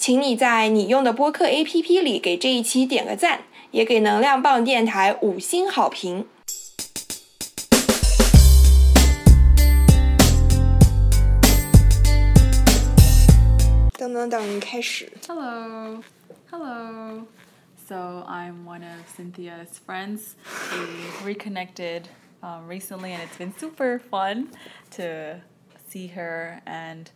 请你在你用的播客 APP 里给这一期点个赞，也给能量棒电台五星好评。等等等，开始。Hello. Hello. So I'm one of Cynthia's friends. We reconnected um, recently, and it's been super fun to see her. And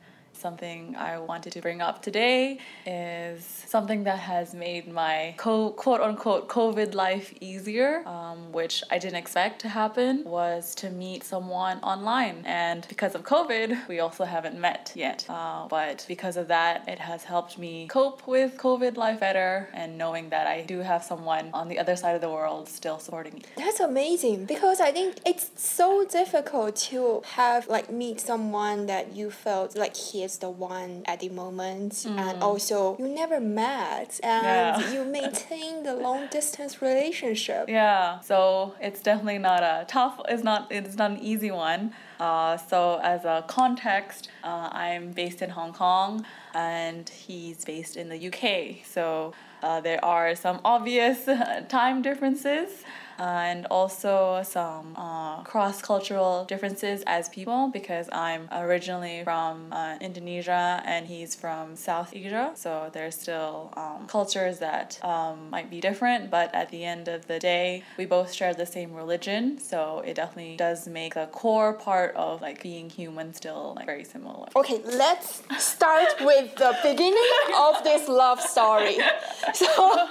something I wanted to bring up today is something that has made my co- quote unquote COVID life easier, um, which I didn't expect to happen, was to meet someone online. And because of COVID, we also haven't met yet. Uh, but because of that, it has helped me cope with COVID life better and knowing that I do have someone on the other side of the world still supporting me. That's amazing because I think it's so difficult to have like meet someone that you felt like he is the one at the moment and also you never met and Yeah. you maintain the long distance relationship. Yeah, so it's definitely not a tough. It's not. It's not an easy one. Uh, so as a context, uh, I'm based in Hong Kong, and he's based in the UK. So uh, there are some obvious time differences. And also some uh, cross cultural differences as people because I'm originally from uh, Indonesia and he's from South Asia. So there's still um, cultures that um, might be different, but at the end of the day, we both share the same religion. So it definitely does make a core part of like being human still like very similar. Okay, let's start with the beginning of this love story. So,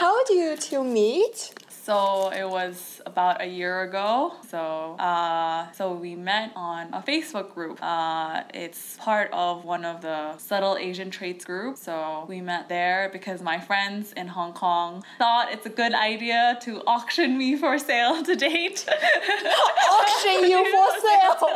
how do you two meet? So it was about a year ago. So uh, so we met on a Facebook group. Uh, it's part of one of the subtle Asian traits group. So we met there because my friends in Hong Kong thought it's a good idea to auction me for sale to date. Auction you for sale.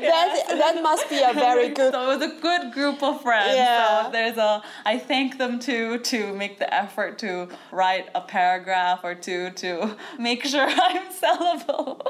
That that must be a very good. So it was a good group of friends. Yeah. So there's a I thank them too to make the effort to write a paragraph or two to make sure I'm sellable.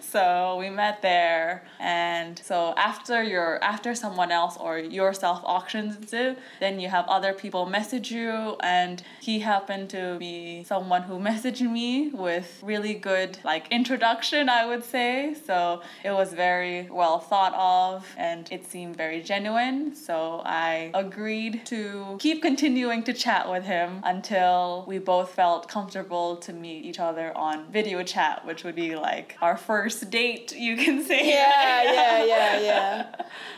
So we met there and so after your after someone else or yourself auctions it, then you have other people message you and he happened to be someone who messaged me with really good like introduction I would say. So it was very well thought of and it seemed very genuine. So I agreed to keep continuing to chat with him until we both felt comfortable to meet each other on video chat, which would be like our first date, you can say. Yeah, yeah, yeah, yeah.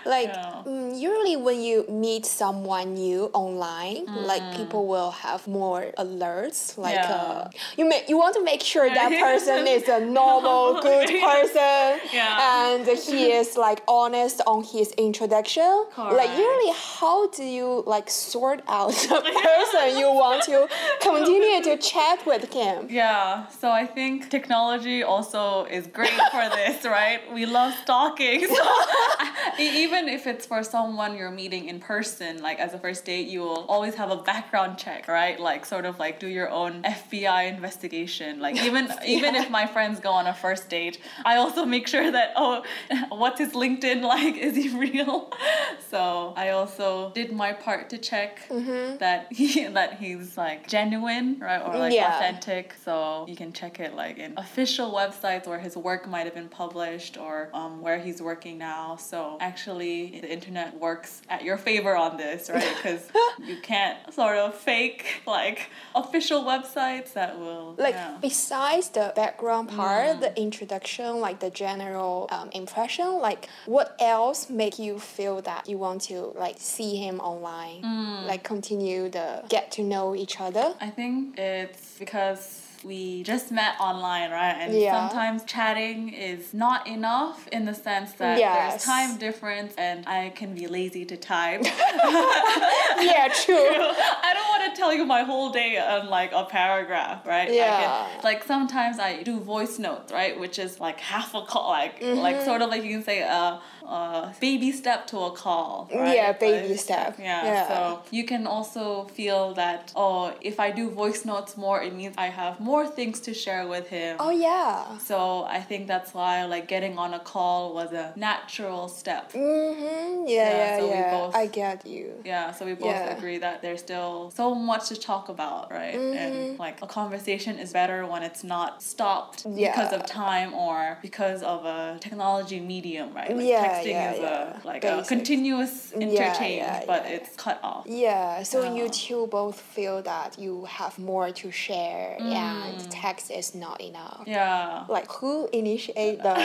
Like Yeah. mm, usually when you meet someone new online, like people will have more alerts. Like Yeah. uh, you may you want to make sure that person is a normal, good person, Yeah. and he is like honest on his introduction. Like Correct. usually, how do you like sort out the person you want to continue to chat with him? Yeah, so I think technology also is great for this, right? We love stalking. So e- even if it's for someone you're meeting in person, like as a first date, you will always have a background check, right? Like sort of like do your own FBI investigation. Like even even if my friends go on a first date, I also make sure that oh, what's his LinkedIn like? Is he real? So I also did my part to check that he that he's like genuine, right, or like Yeah. authentic. So you can check it like in official websites where his work might have been published or um, where he's working now. So actually, the internet works at your favor on this, right? Because you can't sort of fake like official websites that will Like yeah. besides the background part, Mm. the introduction, like the general um, impression, like what else make you feel that you want to like see him online, Mm. like continue the get to know each other? I think it's because we just met online, right? And Yeah. sometimes chatting is not enough in the sense that Yes. there's time difference and I can be lazy to type. yeah, true. I don't want to tell you my whole day on like a paragraph, right? Yeah. can, like sometimes I do voice notes, right? Which is like half a call, like like Mm-hmm. sort of like you can say a, a baby step to a call, right? Yeah, baby it's- step. Yeah. Yeah. So you can also feel that oh, if I do voice notes more, it means I have more things to share with him. Oh yeah. So I think that's why like getting on a call was a natural step. Mm-hmm. Yeah, Yeah, yeah, so we yeah. both- I get you. Yeah, so we both Yeah. agree that there's still so much to talk about, right? Mm-hmm. And like a conversation is better when it's not stopped because of time or because of a technology medium, right? Like Yeah, texting yeah, is yeah. a like Basic. a continuous Yeah, interchange, yeah, but it's cut off. Yeah, so you Yeah. two both feel that you have more to share Mm. and text is not enough. Yeah. Like who initiate the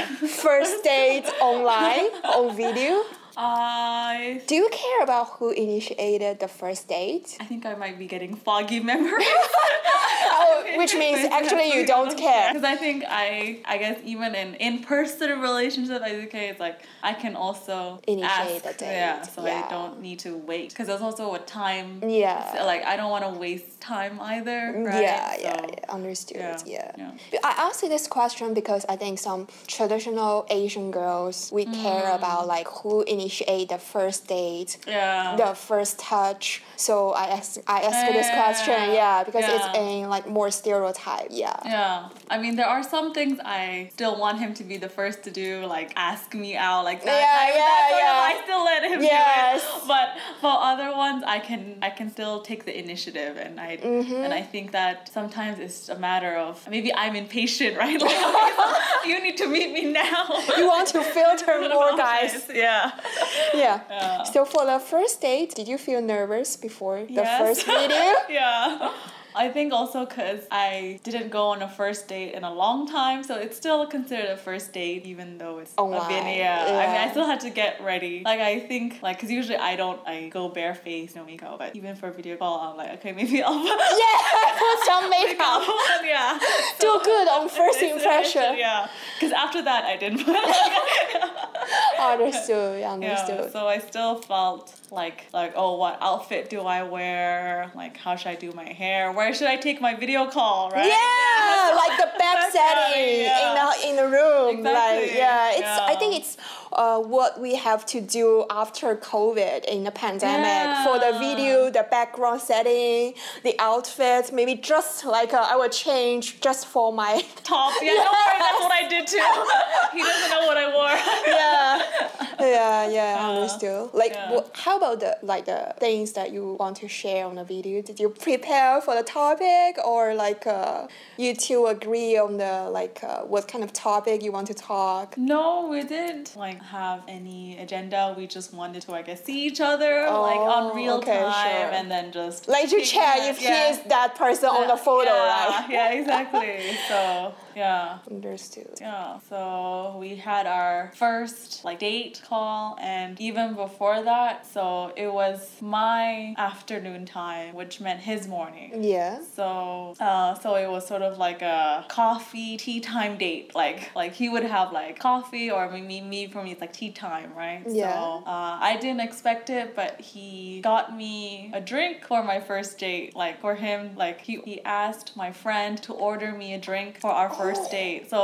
first date online on video? I Do you care about who initiated the first date? I think I might be getting foggy memories. Oh, which means actually you don't care. Because I think I, I guess even in in person relationship, I think it's like I can also Initiate ask, the date, Yeah, so yeah. I don't need to wait. Because there's also a time. Yeah. so, like I don't want to waste time either. Right? Yeah, yeah, So, yeah, understood. yeah, Yeah. yeah. I asked you this question because I think some traditional Asian girls we care Mm. about like who initiate the first date, Yeah. the first touch. So I ask I asked you this question, Yeah. yeah, because it's a like more stereotype, yeah. Yeah, I mean, there are some things I still want him to be the first to do, like ask me out, like that. Yeah, yeah, that yeah. I still let him Yes. do it. But for other ones, I can I can still take the initiative, and I Mm-hmm. and I think that sometimes it's a matter of maybe I'm impatient, right? Like you need to meet me now. You want to filter more guys. Yeah. Yeah. Yeah. So for the first date, did you feel nervous before the Yes. first video? yeah. I think also because I didn't go on a first date in a long time, so it's still considered a first date, even though it's Online, a video. I mean. I still had to get ready. Like I think, like, cause usually I don't, I go barefaced, no makeup. But even for a video call, I'm like, okay, maybe I'll yeah, put some makeup. yeah. Do good on first impression. Yeah. Because after that, I didn't. Put Understood, Yeah, understood. so I still felt like like oh what outfit do I wear? Like how should I do my hair? Where should I take my video call? Right? Yeah, like the back setting yeah. in the in the room. Like yeah, it's I think it's uh, what we have to do after COVID in the pandemic for the video, the background setting, the outfit. Maybe just like uh, I will change just for my Top. Yeah, don't worry. That's what I did too. he doesn't know what I wore. yeah, yeah, yeah. Understood. Like, yeah. how about the like the things that you want to share on the video? Did you prepare for the topic, or like uh, you two agree on the like uh, what kind of topic you want to talk? No, we didn't like have any agenda. We just wanted to, I guess, see each other like on Oh, real okay, time, sure. and then just Like you check if yeah. he is that person on the photo, yeah, right? Yeah, exactly. So yeah. Understood. Yeah, so we had our first like date call, and even before that, so it was my afternoon time, which meant his morning. Yeah. So, uh, so it was sort of like a coffee tea time date. Like, like he would have like coffee, or maybe me for me it's like tea time, right? Yeah. So, uh, I didn't expect it, but he got me a drink for my first date. Like for him, like he he asked my friend to order me a drink for our first Oh. date. So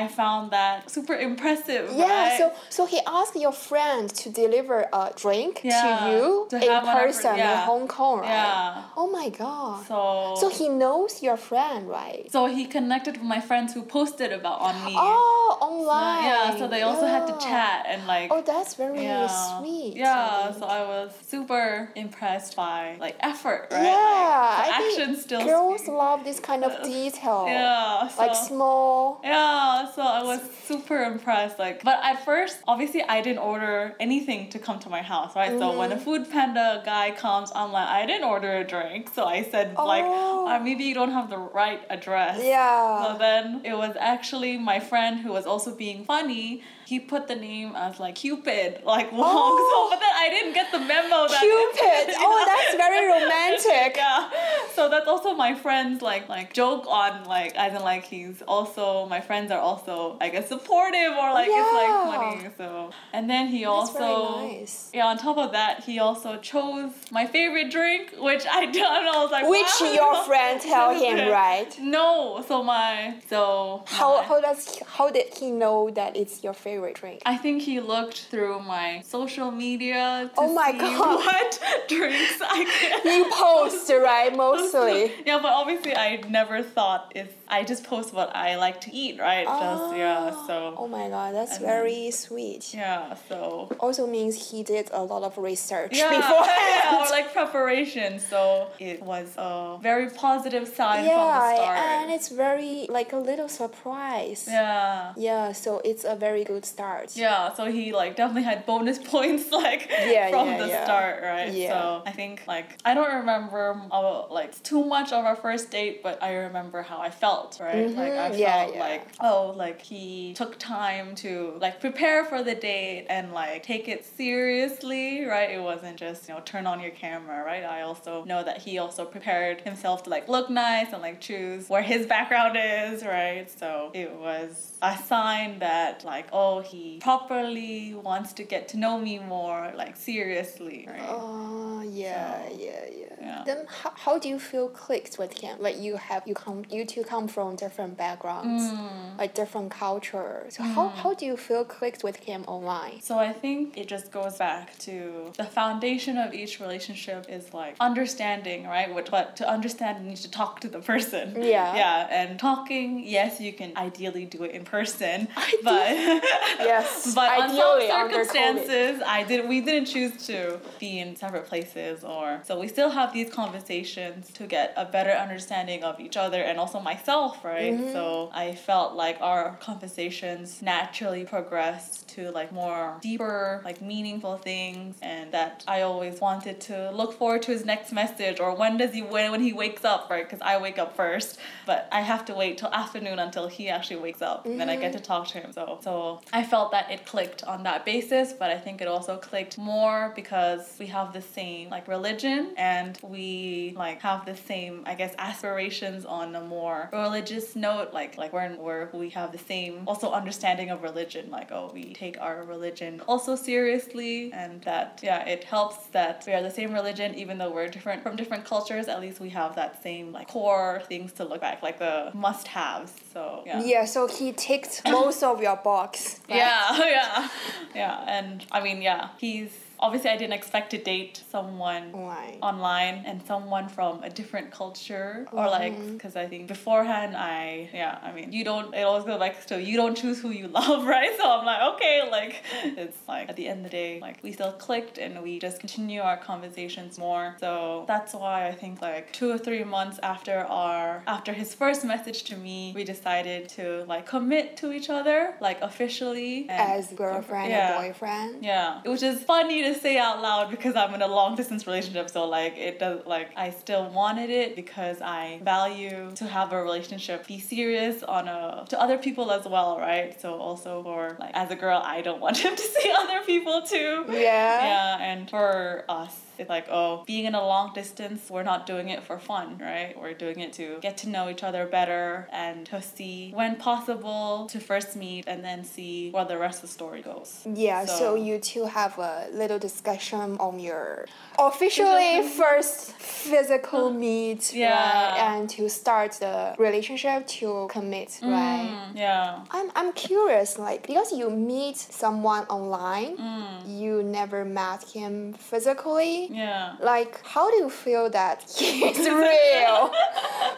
I found that super impressive. Yeah, right? so so he asked your friend to deliver a drink Yeah, to you to in person in. Hong Kong, right? Yeah. Oh my god. so So he knows your friend, right? so he connected with my friends who posted about on me. Oh, on online. yeah, so they also had to Yeah. Chat and like Oh, that's very yeah, sweet. Yeah, I so. I was super impressed by like effort, right? yeah, like, I think action still girls speak. love this kind of detail. Yeah, so, Like small. yeah, so I was super impressed. Like, but at first, obviously, I didn't order anything to come to my house, right? So when a Mm-hmm. food panda guy comes, I'm like, I didn't order a drink, so I said like, Oh. uh, maybe you don't have the right address. Yeah. So then it was actually my friend who was also being funny. He put the name as like Cupid, like Wong. Oh. So, but then I didn't get the memo that Cupid. Oh, Yeah. that's very romantic. yeah. So that's also my friends like like joke on like as in like he's also my friends are also I guess supportive or like it's like funny. So and then he That's also nice. yeah on top of that he also chose my favorite drink which I done. I was like Which wow. your friend tell him, right? No. So my so How, my- how does he, how did he know that it's your favorite drink? I think he looked through my social media to Oh my see God. what drinks I can You post, right? Mostly. yeah, but obviously I never thought if I just post what I like to eat, right? Just yeah, ah. So. Oh my god, that's And very sweet. yeah, so Also means he did a lot of research yeah, yeah, beforehand. like preparation. So it was a very positive sign Yeah, from the start. and it's very like a little surprise. yeah. Yeah, so it's a very good start. Yeah, so he like definitely had bonus points like Yeah, from yeah, the yeah. start, right? Yeah. So I think like I don't remember uh, like too much of our first date, but I remember how I felt, right? Like I felt like oh, like he took time to like prepare for the date and like take it seriously, right? It wasn't just you know turn on your camera, right? I also know that he also prepared himself to like look nice and like choose where his background is, right? So it was a sign that like oh he properly wants to get to know me more like seriously, right? Oh yeah, So, yeah, yeah. yeah. Then how, how do you feel clicked with him? Like you have you come you two come from different backgrounds, Mm. like different cultures. So how how do you feel clicked with him online? So I think it just goes back to the foundation of each relationship is like understanding, right? Which, but to understand, you need to talk to the person. Yeah. Yeah, and talking, yes, you can ideally do it in person, Ide- but Yes, but ideally under COVID. circumstances, I did. We didn't choose to be in separate places, or so we still have these conversations to get a better understanding of each other and also myself, right? Mm-hmm. So I felt like our conversations naturally progressed to like more deeper, like meaningful things, and that I always wanted to look forward to his next message or when does he when when he wakes up, right? Because I wake up first, but I have to wait till afternoon until he actually wakes up, And then I get to talk to him. So so I felt that it clicked on that basis, but I think it also clicked more because we have the same like religion and we like have the same I guess aspirations on a more religious note, like like we're where we have the same also understanding of religion, like oh we take our religion also seriously and that yeah it helps that we are the same religion even though we're different from different cultures. At least we have that same like core things to look back, like the must haves. So yeah. Yeah, so he ticked most of your box. Right? Yeah, yeah, yeah. And I mean, yeah, he's obviously I didn't expect to date someone Right. online and someone from a different culture or like because I think beforehand I yeah I mean you don't it always goes back to you don't choose who you love right so I'm like okay like it's like at the end of the day like we still clicked and we just continue our conversations more so that's why I think like two or three months after our after his first message to me we decided to like commit to each other like officially As girlfriend Yeah. and boyfriend. yeah, which is funny to say out loud because I'm in a long distance relationship. So like it does like I still wanted it because I value to have a relationship be serious on a to other people as well, right? So also for like as a girl, I don't want him to see other people too. Yeah. Yeah, and for us. It's like, oh, being in a long distance, we're not doing it for fun, right? We're doing it to get to know each other better and to see, when possible, to first meet and then see where the rest of the story goes. Yeah, so, So- you two have a little discussion on your officially first physical meet, Yeah. right? And to start the relationship to commit, right? Mm, yeah. I'm, I'm curious, like, because you meet someone online, Mm. you never met him physically, Yeah. Like, how do you feel that he's real?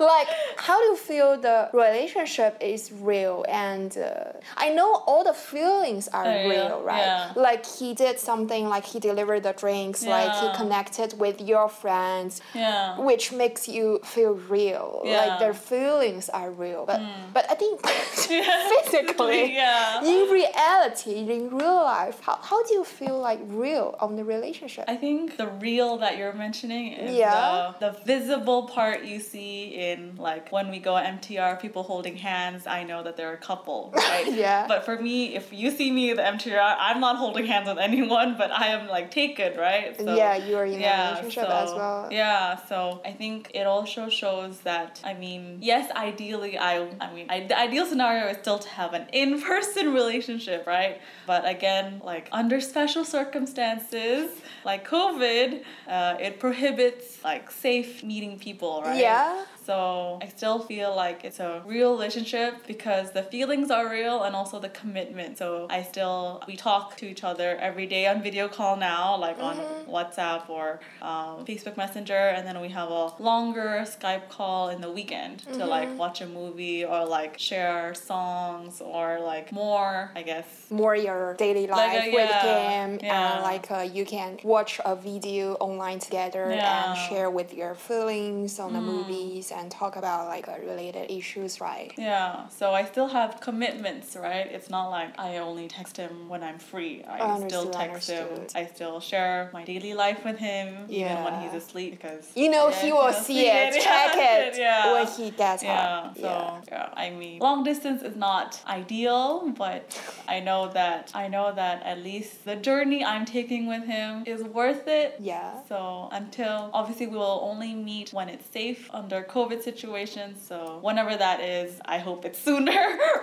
like, how do you feel the relationship is real? And uh, I know all the feelings are Oh, yeah, real, right? yeah. Like, he did something, like, he delivered the drinks, like, he connected with your friends, Yeah. which makes you feel real. Like, Yeah. Hmm. their feelings are real. But, but I think physically, Yeah. in reality, in real life, how, how do you feel like real on the relationship? I think the real that you're mentioning is Yeah. the, the visible part you see in like when we go MTR, people holding hands. I know that they're a couple, right? Yeah. But for me, if you see me at the MTR, I'm not holding hands with anyone, but I am like taken, right? So, Yeah, you are in a relationship as so- well. Yeah, so I think it also shows that I mean, yes, ideally, I I mean, I, the ideal scenario is still to have an in-person relationship, right? But again, like under special circumstances like COVID, uh, it prohibits like safe meeting people, right? Yeah. So I still feel like it's a real relationship because the feelings are real and also the commitment. So I still we talk to each other every day on video call now, like on WhatsApp or um, Facebook Messenger, and then we have a longer Skype call in the weekend to like watch a movie or like share songs or like more, I guess. more your daily life Like, uh, with yeah, him yeah. and like uh, you can watch a video online together Yeah. Mm. and share with your feelings on the movies and talk about like uh, related issues right Yeah, so I still have commitments, right? It's not like I only text him when I'm free. I still Understood, text him. I still share my daily life with him, even when he's asleep, because you know yeah, he will he'll see it check it yeah. when he gets yeah, up so yeah. I mean, long distance is not ideal, but I know that I know that at least the journey I'm taking with him is worth it. yeah So until obviously we will only meet when it's safe under COVID situations. So whenever that is, I hope it's sooner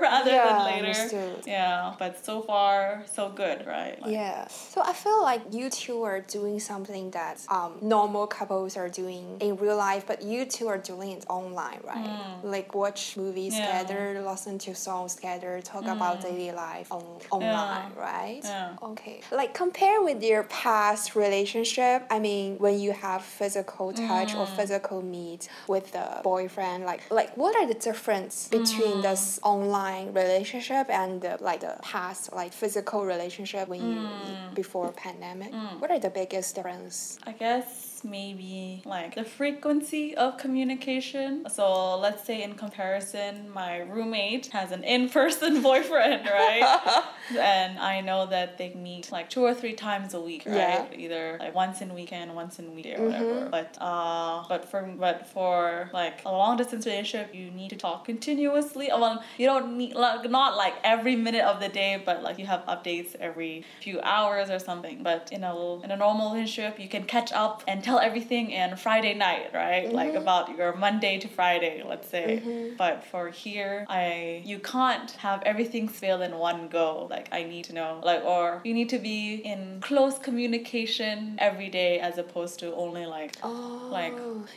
rather Yeah, than later. understood. Yeah, but so far so good, right? Like, Yeah. So I feel like you two are doing something that um, normal couples are doing in real life, but you two are doing it online, right? Like watch movies. Yeah. together, listen to songs together, talk about daily life on online, right? Yeah. Okay. Like compare with your past relationship. I mean, when you have physical touch or Hmm. physical meet with the boyfriend, like like what are the difference between Hmm. this online relationship and the, like the past like physical relationship when you Hmm. before pandemic? What are the biggest difference? I guess maybe like the frequency of communication. So let's say in comparison, my roommate has an in-person boyfriend, right? and I know that they meet like two or three times a week, right? Yeah. Mm-hmm. Either like once in weekend, once in weekday, or whatever. But uh, but for but for like a long distance relationship, you need to talk continuously. Well, you don't need like not like every minute of the day, but like you have updates every few hours or something. But in a in a normal relationship, you can catch up and tell everything in Friday night, right? Like about your Monday to Friday, let's say. But for here, I you can't have everything spill in one go. Like I need to know, like or you need to be in close communication every day as opposed to only like Oh, like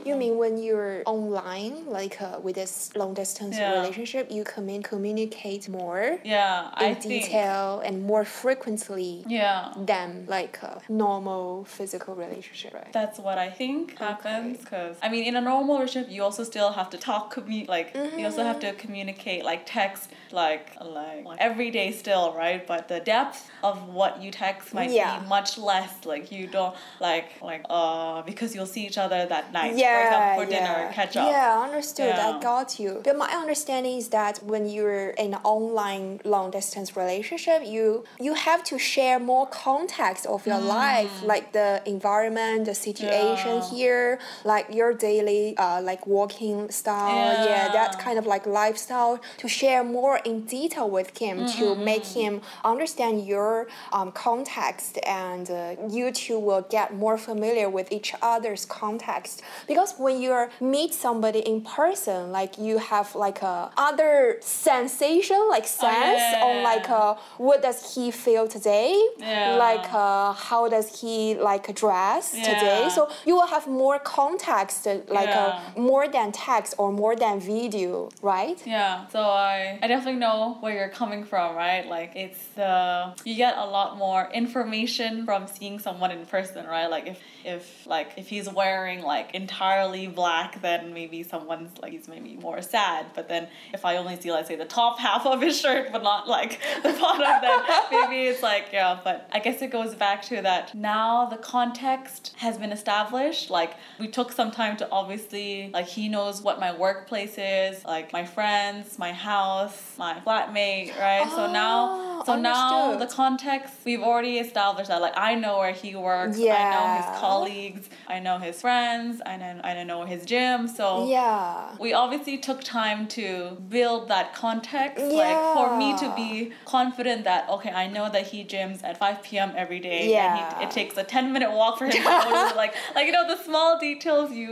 you mean when you're online, like uh, with this long distance Yeah. relationship, you commun- communicate more yeah, I in think detail and more frequently yeah. than like a normal physical relationship, right? That's what I think happens because I mean in a normal relationship you also still have to talk commu- like you also have to communicate like text like like, like every day still right but the depth of what you text might Yeah. be much less like you don't like like uh because you'll see each other that night for yeah, example for yeah. dinner catch up Yeah, understood. I got you. But my understanding is that when you're in an online long distance relationship, you you have to share more context of your life, like the environment, the situation Yeah. here, like your daily uh, like walking style, yeah. that kind of like lifestyle to share more in detail with him to make him understand your um, context and uh, you two will get more familiar with each other's context. Because when you meet somebody in person like you have like a other sensation like sense yeah, on like uh, what does he feel today? Yeah. like uh, how does he like dress today? So So you will have more context, uh, like Yeah. uh, more than text or more than video, right? Yeah, so I I definitely know where you're coming from, right? Like it's uh you get a lot more information from seeing someone in person, right? Like if if like if he's wearing like entirely black, then maybe someone's like he's maybe more sad. But then if I only see let's say the top half of his shirt but not like the bottom, then maybe it's like yeah. But I guess it goes back to that now the context has been established. Like we took some time to obviously like he knows what my workplace is, like my friends, my house, my flatmate, right? so oh, now Oh, so now the context we've already established that like I know where he works, I know his colleagues, I know his friends, I know I know his gym. So Yeah. we obviously took time to build that context like for me to be confident that okay i know that he gyms at 5 p.m every day and Yeah. he, it takes a 10 minute walk for him to go to like like you know the small details you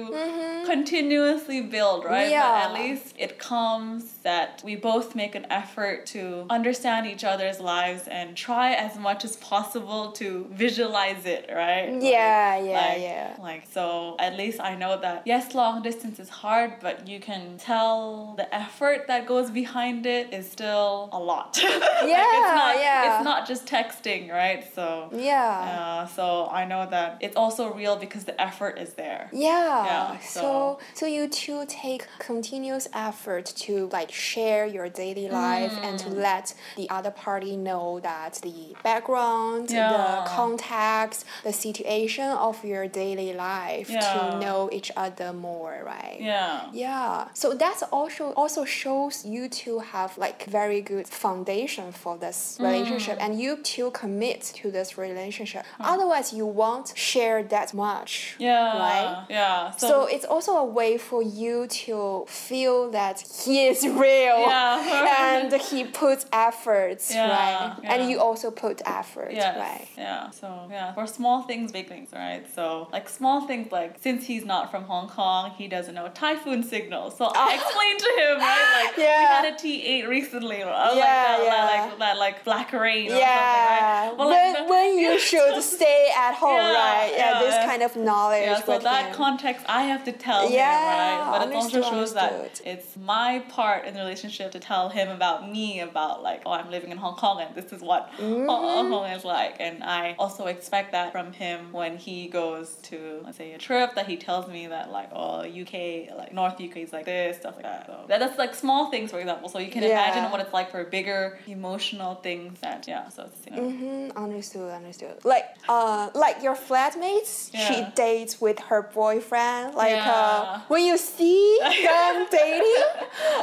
continuously build right Mm-hmm. Yeah. but at least it comes that we both make an effort to understand each other's lives and try as much as possible to visualize it right Like- Yeah, yeah, like, yeah. like so at least I know that yes long distance is hard but you can tell the effort that goes behind it is still a lot Like, Yeah, it's not, yeah. it's not just texting right so Yeah. uh, so I know that it's also real because the effort is there Yeah. Yeah, so so- so you two take continuous effort to like share your daily life and Mm. to let the other party know that the background, Yeah. the context, the situation of your daily life Yeah. to know each other more, right? yeah Yeah. So that's also also shows you two have like very good foundation for this Mm. relationship and you two commit to this relationship. Otherwise you won't share that much. Yeah Right? yeah So, it's also a way for you to feel that he is real Yeah. and he puts efforts, Yeah, right? And you also put effort, Yes. right? Yeah. So yeah, for small things, big things, right? So like small things like since he's not from Hong Kong, he doesn't know typhoon signals. So I explained to him, right? Like we had a T eight recently. I was Yeah, like that, yeah. like that like black rain or Yeah, something, right? But, when, like, when you should stay at home, Yeah, right? Yeah, yeah, this kind of knowledge. yeah, so that him. context I have to tell him, right? But it also understood, shows that it's my part in the relationship to tell him about me, about like, oh, I'm living in Hong Kong and this is what Mm-hmm. Hong Kong is like. And I also expect that from him when he goes to, let's say, a trip that he tells me that like, oh, UK, like North UK is like this, stuff like that. So that, that's like small things, for example. So you can Yeah. imagine what it's like for bigger emotional things that, yeah, so it's, you know. Mm-hmm, understood, understood. Like, uh, like your flatmates, she Dates with her boyfriend. Like, Yeah. uh, when you see them dating,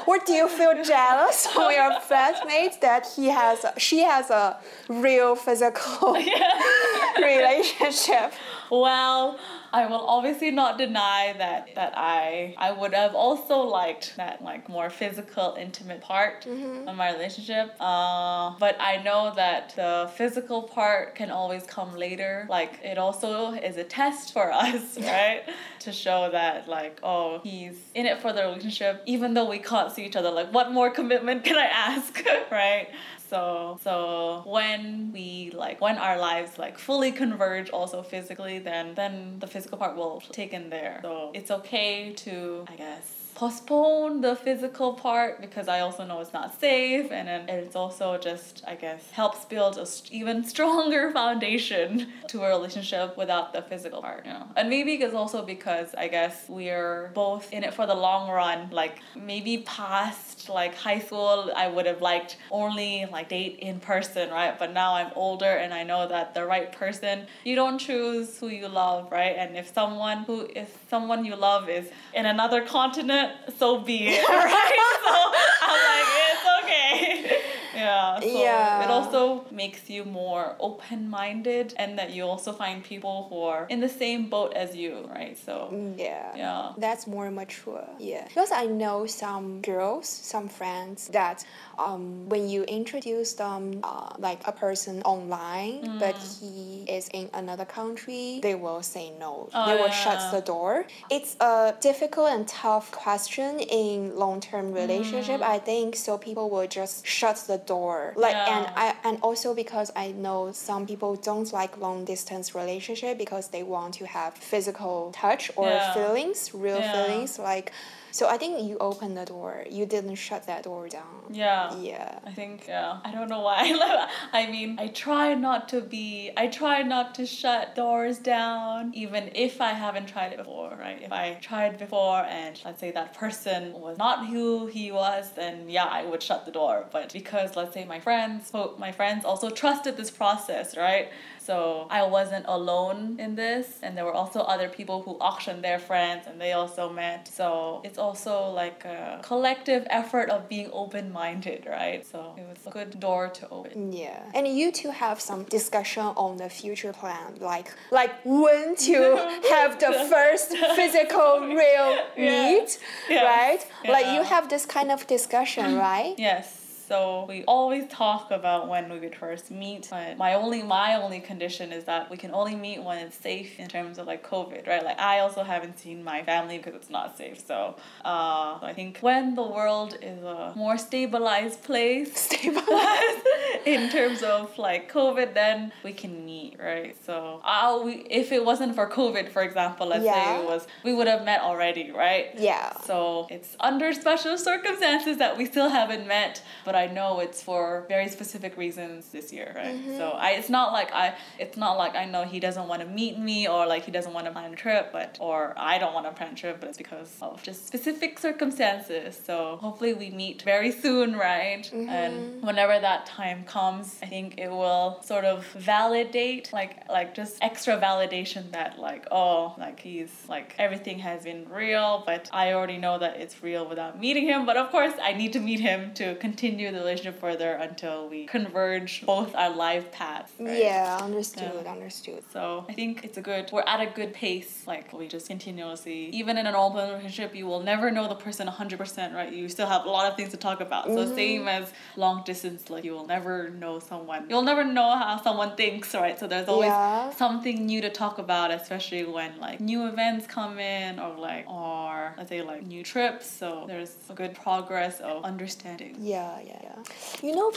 or do you feel jealous of your flatmates that he has, she has a real physical relationship? Well, I will obviously not deny that that I I would have also liked that like more physical, intimate part of my relationship. Uh, but I know that the physical part can always come later. Like it also is a test for us, right? to show that like oh he's in it for the relationship, even though we can't see each other. Like what more commitment can I ask, right? So so when we like when our lives like fully converge also physically, then then the physical part will take in there. So it's okay to I guess postpone the physical part because I also know it's not safe and then it's also just I guess helps build a st- even stronger foundation to a relationship without the physical part, you know. And maybe it's also because I guess we're both in it for the long run. Like maybe past like high school I would have liked only like date in person, right? But now I'm older and I know that the right person, you don't choose who you love, right? And if someone who is someone you love is in another continent, so be it, right? so I'm like, it's okay. Yeah. So Yeah. it also makes you more open minded and that you also find people who are in the same boat as you, right? So Yeah. yeah. That's more mature. Yeah. Because I know some girls, some friends that um, when you introduce them, uh, like a person online, but Mm. he is in another country, they will say no. Oh, they will yeah. shut the door. It's a difficult and tough question in long term relationship. Mm. I think so. People will just shut the door. Like, and I and also because I know some people don't like long distance relationship because they want to have physical touch or Yeah. feelings, real Yeah. feelings. Like, so I think you opened the door. You didn't shut that door down. Yeah. Yeah. I think yeah. I don't know why. I mean, I try not to be. I try not to shut doors down, even if I haven't tried it before. Right? If I tried before and let's say that person was not who he was, then yeah, I would shut the door. But because let's say my friends, quote, my friends also trusted this process, right? So I wasn't alone in this, and there were also other people who auctioned their friends, and they also met. So it's also like a collective effort of being open minded, right? So it was a good door to open. Yeah, and you two have some discussion on the future plan, like like when to have the first physical real Yeah. meet, Yes. right? Like you have this kind of discussion, right? Yes. So we always talk about when we would first meet. But my only my only condition is that we can only meet when it's safe in terms of like COVID, right? Like I also haven't seen my family because it's not safe. So uh, I think when the world is a more stabilized place, Stabilized. in terms of like COVID, then we can meet, right? So I'll, we, if it wasn't for COVID, for example, let's say it was, we would have met already, right? Yeah. So it's under special circumstances that we still haven't met, but I know it's for very specific reasons this year, right? Mm-hmm. So I, it's not like I, it's not like I know he doesn't want to meet me or like he doesn't want to plan a trip, but or I don't want to plan a trip, but it's because of just specific circumstances. So hopefully we meet very soon, right? Mm-hmm. And whenever that time comes, I think it will sort of validate, like like just extra validation that like oh like he's like everything has been real, but I already know that it's real without meeting him. But of course, I need to meet him to continue the relationship further until we converge both our life paths. Right? Yeah, understood, Yeah. understood. So I think it's a good. We're at a good pace. Like we just continuously, even in an open relationship, you will never know the person hundred percent, right? You still have a lot of things to talk about. So mm-hmm. same as long distance, like you will never know someone. You'll never know how someone thinks, right? So there's always Yeah. something new to talk about, especially when like new events come in or like or let's say like new trips. So there's a good progress of understanding. Yeah, yeah, yeah. You know,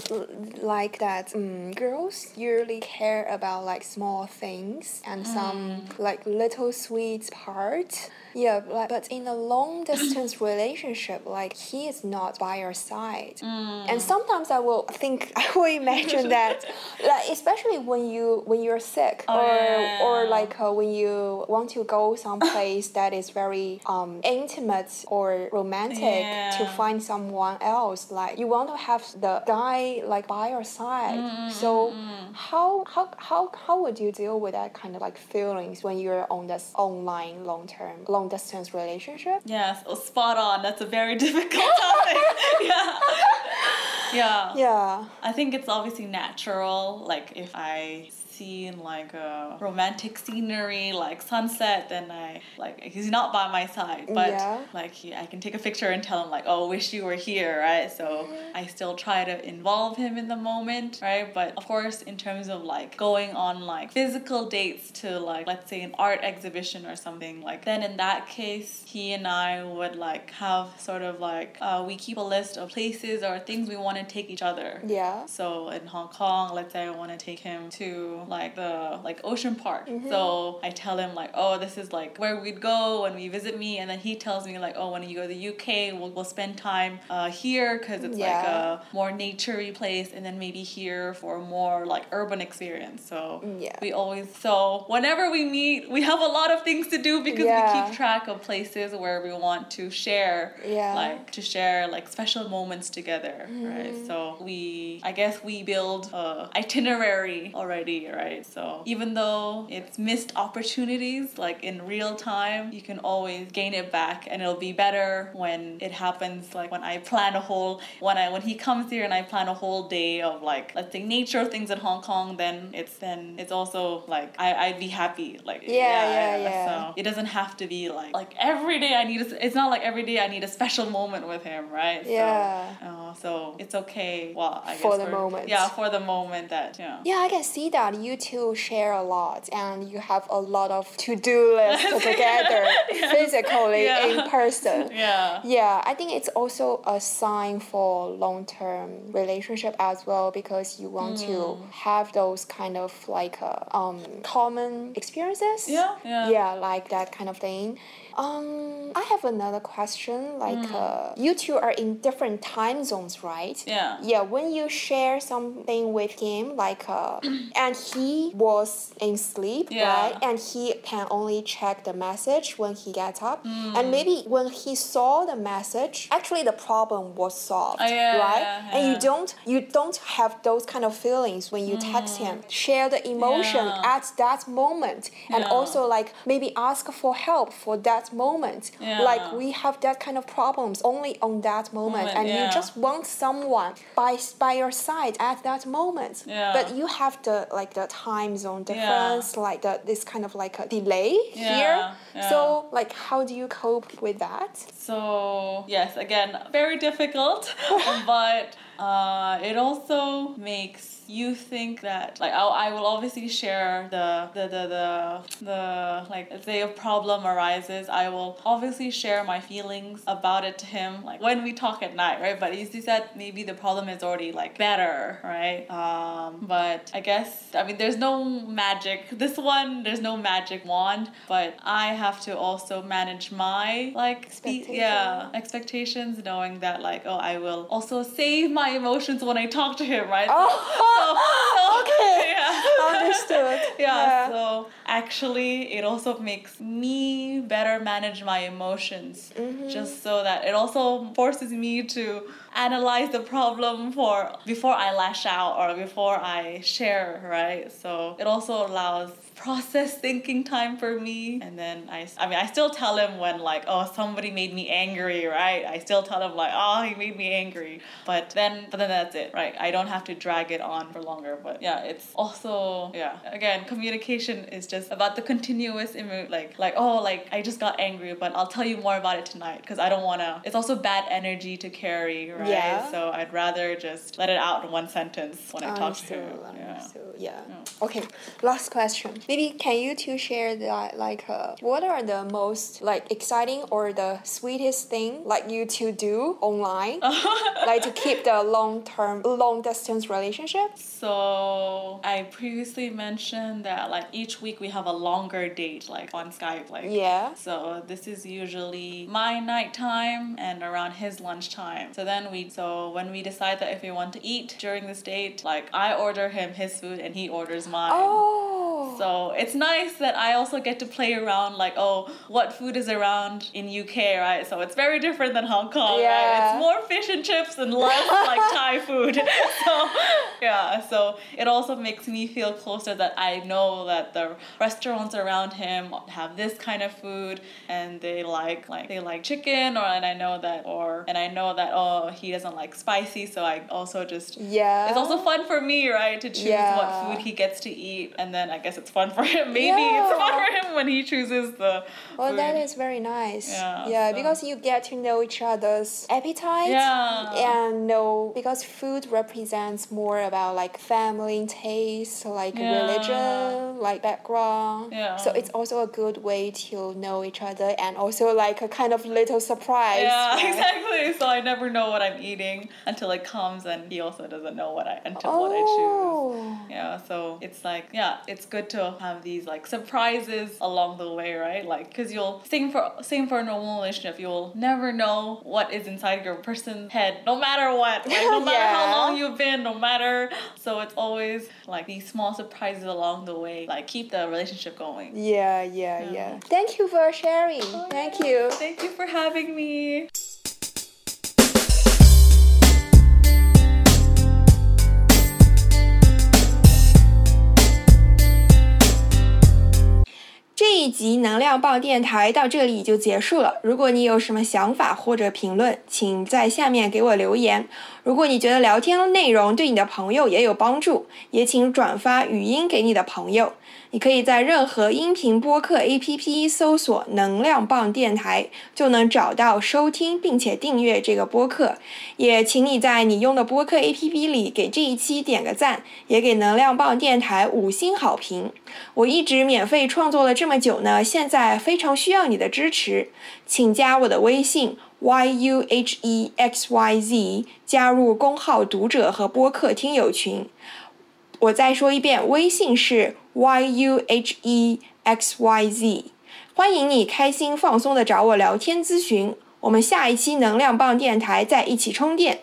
like that, um, girls usually care about like small things and some like little sweet part. Yeah, but, but in a long distance relationship, like he is not by your side. And sometimes I will think, I will imagine that, like, especially when you when you're sick Oh, or yeah. or like uh, when you want to go someplace that is very um, intimate or romantic to find someone else like you want to have the guy like by your side Mm, so how how how how would you deal with that kind of like feelings when you're on this online long term long distance relationship Yes, oh, spot on. That's a very difficult topic. yeah. Yeah. yeah I think it's obviously natural. Like if I see like a romantic scenery like sunset, then I like he's not by my side, but Yeah. like he, I can take a picture and tell him like, oh, wish you were here, right? So I still try to involve him in the moment, right? But of course, in terms of like going on like physical dates to like let's say an art exhibition or something, like then in that case, he and I would like have sort of like uh, we keep a list of places or things we want to take each other. yeah So in Hong Kong, let's say I want to take him to like the like Ocean Park. So I tell him like, oh, this is like where we'd go when we visit me, and then he tells me like, oh, when you go to the UK, we'll, we'll spend time uh, here because it's like a more naturey place, and then maybe here for a more like urban experience. So Yeah. we always so whenever we meet, we have a lot of things to do because Yeah. we keep track of places where we want to share Yeah. like to share like special moments together, right? Mm-hmm. So we, I guess we build a itinerary already, right? So even though it's missed opportunities, like in real time, you can always gain it back, and it'll be better when it happens. Like when I plan a whole, when I when he comes here and I plan a whole day of like let's say nature things in Hong Kong, then it's then it's also like I I'd be happy, like Yeah, yeah, yeah. So it doesn't have to be like like every day I need a, it's not like every day I need a special moment with him, right? So, Yeah. uh, so it's okay. Well, I For guess the moment. Yeah, for the moment that yeah. Yeah, I can see that you two share a lot and you have a lot of to do lists together physically Yeah. in person. Yeah. Yeah, I think it's also a sign for long term relationship as well because you want Hmm. to have those kind of like uh, um common experiences. Yeah, yeah. Yeah, like that kind of thing. Um, I have another question. Like, Hmm. uh, you two are in different time zones, right? Yeah. Yeah, when you share something with him, like, uh, and he was in sleep, Yeah. right? And he can only check the message when he gets up. Hmm. And maybe when he saw the message, actually the problem was solved, Oh, yeah, right? yeah, And you don't you don't have those kind of feelings when you text him. Share the emotion Hmm. At that moment, and also like maybe ask for help for that moment. Like we have that kind of problems only on that moment, Moment, and you just want someone by by your side at that moment. Yeah. But you have the like the time zone difference, like the this kind of like a delay Yeah, here. yeah. So like, how do you cope with that? So yes, again, very difficult, but uh, it also makes you think that like I, I will obviously share the the, the the the like if a problem arises I will obviously share my feelings about it to him like when we talk at night right? But you said maybe the problem is already like better right? Um, but I guess I mean there's no magic this one there's no magic wand but I have to also manage my like spe- yeah expectations knowing that like oh I will also save my emotions when I talk to him right Oh, okay. yeah. Understood. yeah, Yeah. so actually it also makes me better manage my emotions Mm-hmm. just so that it also forces me to analyze the problem for before I lash out or before I share, right? So it also allows process thinking time for me. And then I, I mean I still tell him when like oh somebody made me angry right? I still tell him like oh he made me angry. But then but then that's it right? I don't have to drag it on for longer. But yeah it's also yeah. Again communication is just about the continuous emo- like like oh like I just got angry but I'll tell you more about it tonight because I don't want to it's also bad energy to carry right? Yeah. so I'd rather just let it out in one sentence when I talk to him yeah. understood, yeah. Okay, last question. Maybe can you two share that like uh, what are the most like exciting or the sweetest thing like you two do online, like to keep the long term, long distance relationship? So I previously mentioned that like each week we have a longer date like on Skype like Yeah. So this is usually my nighttime and around his lunchtime. So then we so when we decide that if we want to eat during this date, like I order him his food and he orders mine. Oh. So it's nice that I also get to play around like, oh, what food is around in UK, right? So it's very different than Hong Kong, right? It's more fish and chips and less like Thai food. So yeah, so it also makes me feel closer that I know that the restaurants around him have this kind of food and they like like they like chicken or and I know that or and I know that oh he doesn't like spicy, so I also just yeah. it's also fun for me, right, to choose Yeah. what food he gets to eat, and then I guess it's fun for him. Maybe it's fun for him when he chooses the. Well, food. that is very nice. Yeah, so- because you get to know each other's appetite. Yeah. And know because food represents more about like family taste, like Yeah. religion, like background. Yeah. So it's also a good way to know each other and also like a kind of little surprise. Yeah, right? exactly. So I never know what I'm eating until it comes, and he also doesn't know what I until what I Oh. choose. Yeah, so it's like yeah, it's good to have these like surprises along the way, right? Like, cause you'll same for same for a normal relationship, you'll never know what is inside your person's head, no matter what, like no matter how long you've been, no matter. So it's always like these small surprises along the way, like keep the relationship going. Yeah, yeah, yeah. Thank you for sharing. Oh, Thank you. Thank you for having me. 这一集能量报电台到这里就结束了。如果你有什么想法或者评论，请在下面给我留言。如果你觉得聊天内容对你的朋友也有帮助，也请转发语音给你的朋友。你可以在任何音频播客 APP 搜索“能量棒电台”，就能找到收听并且订阅这个播客。也请你在你用的播客 APP 里给这一期点个赞，也给能量棒电台五星好评。我一直免费创作了这么久呢，现在非常需要你的支持，请加我的微信 yuhexyz，加入公号读者和播客听友群。我再说一遍，微信是 yuhexyz，欢迎你开心放松的找我聊天咨询。我们下一期能量棒电台再一起充电。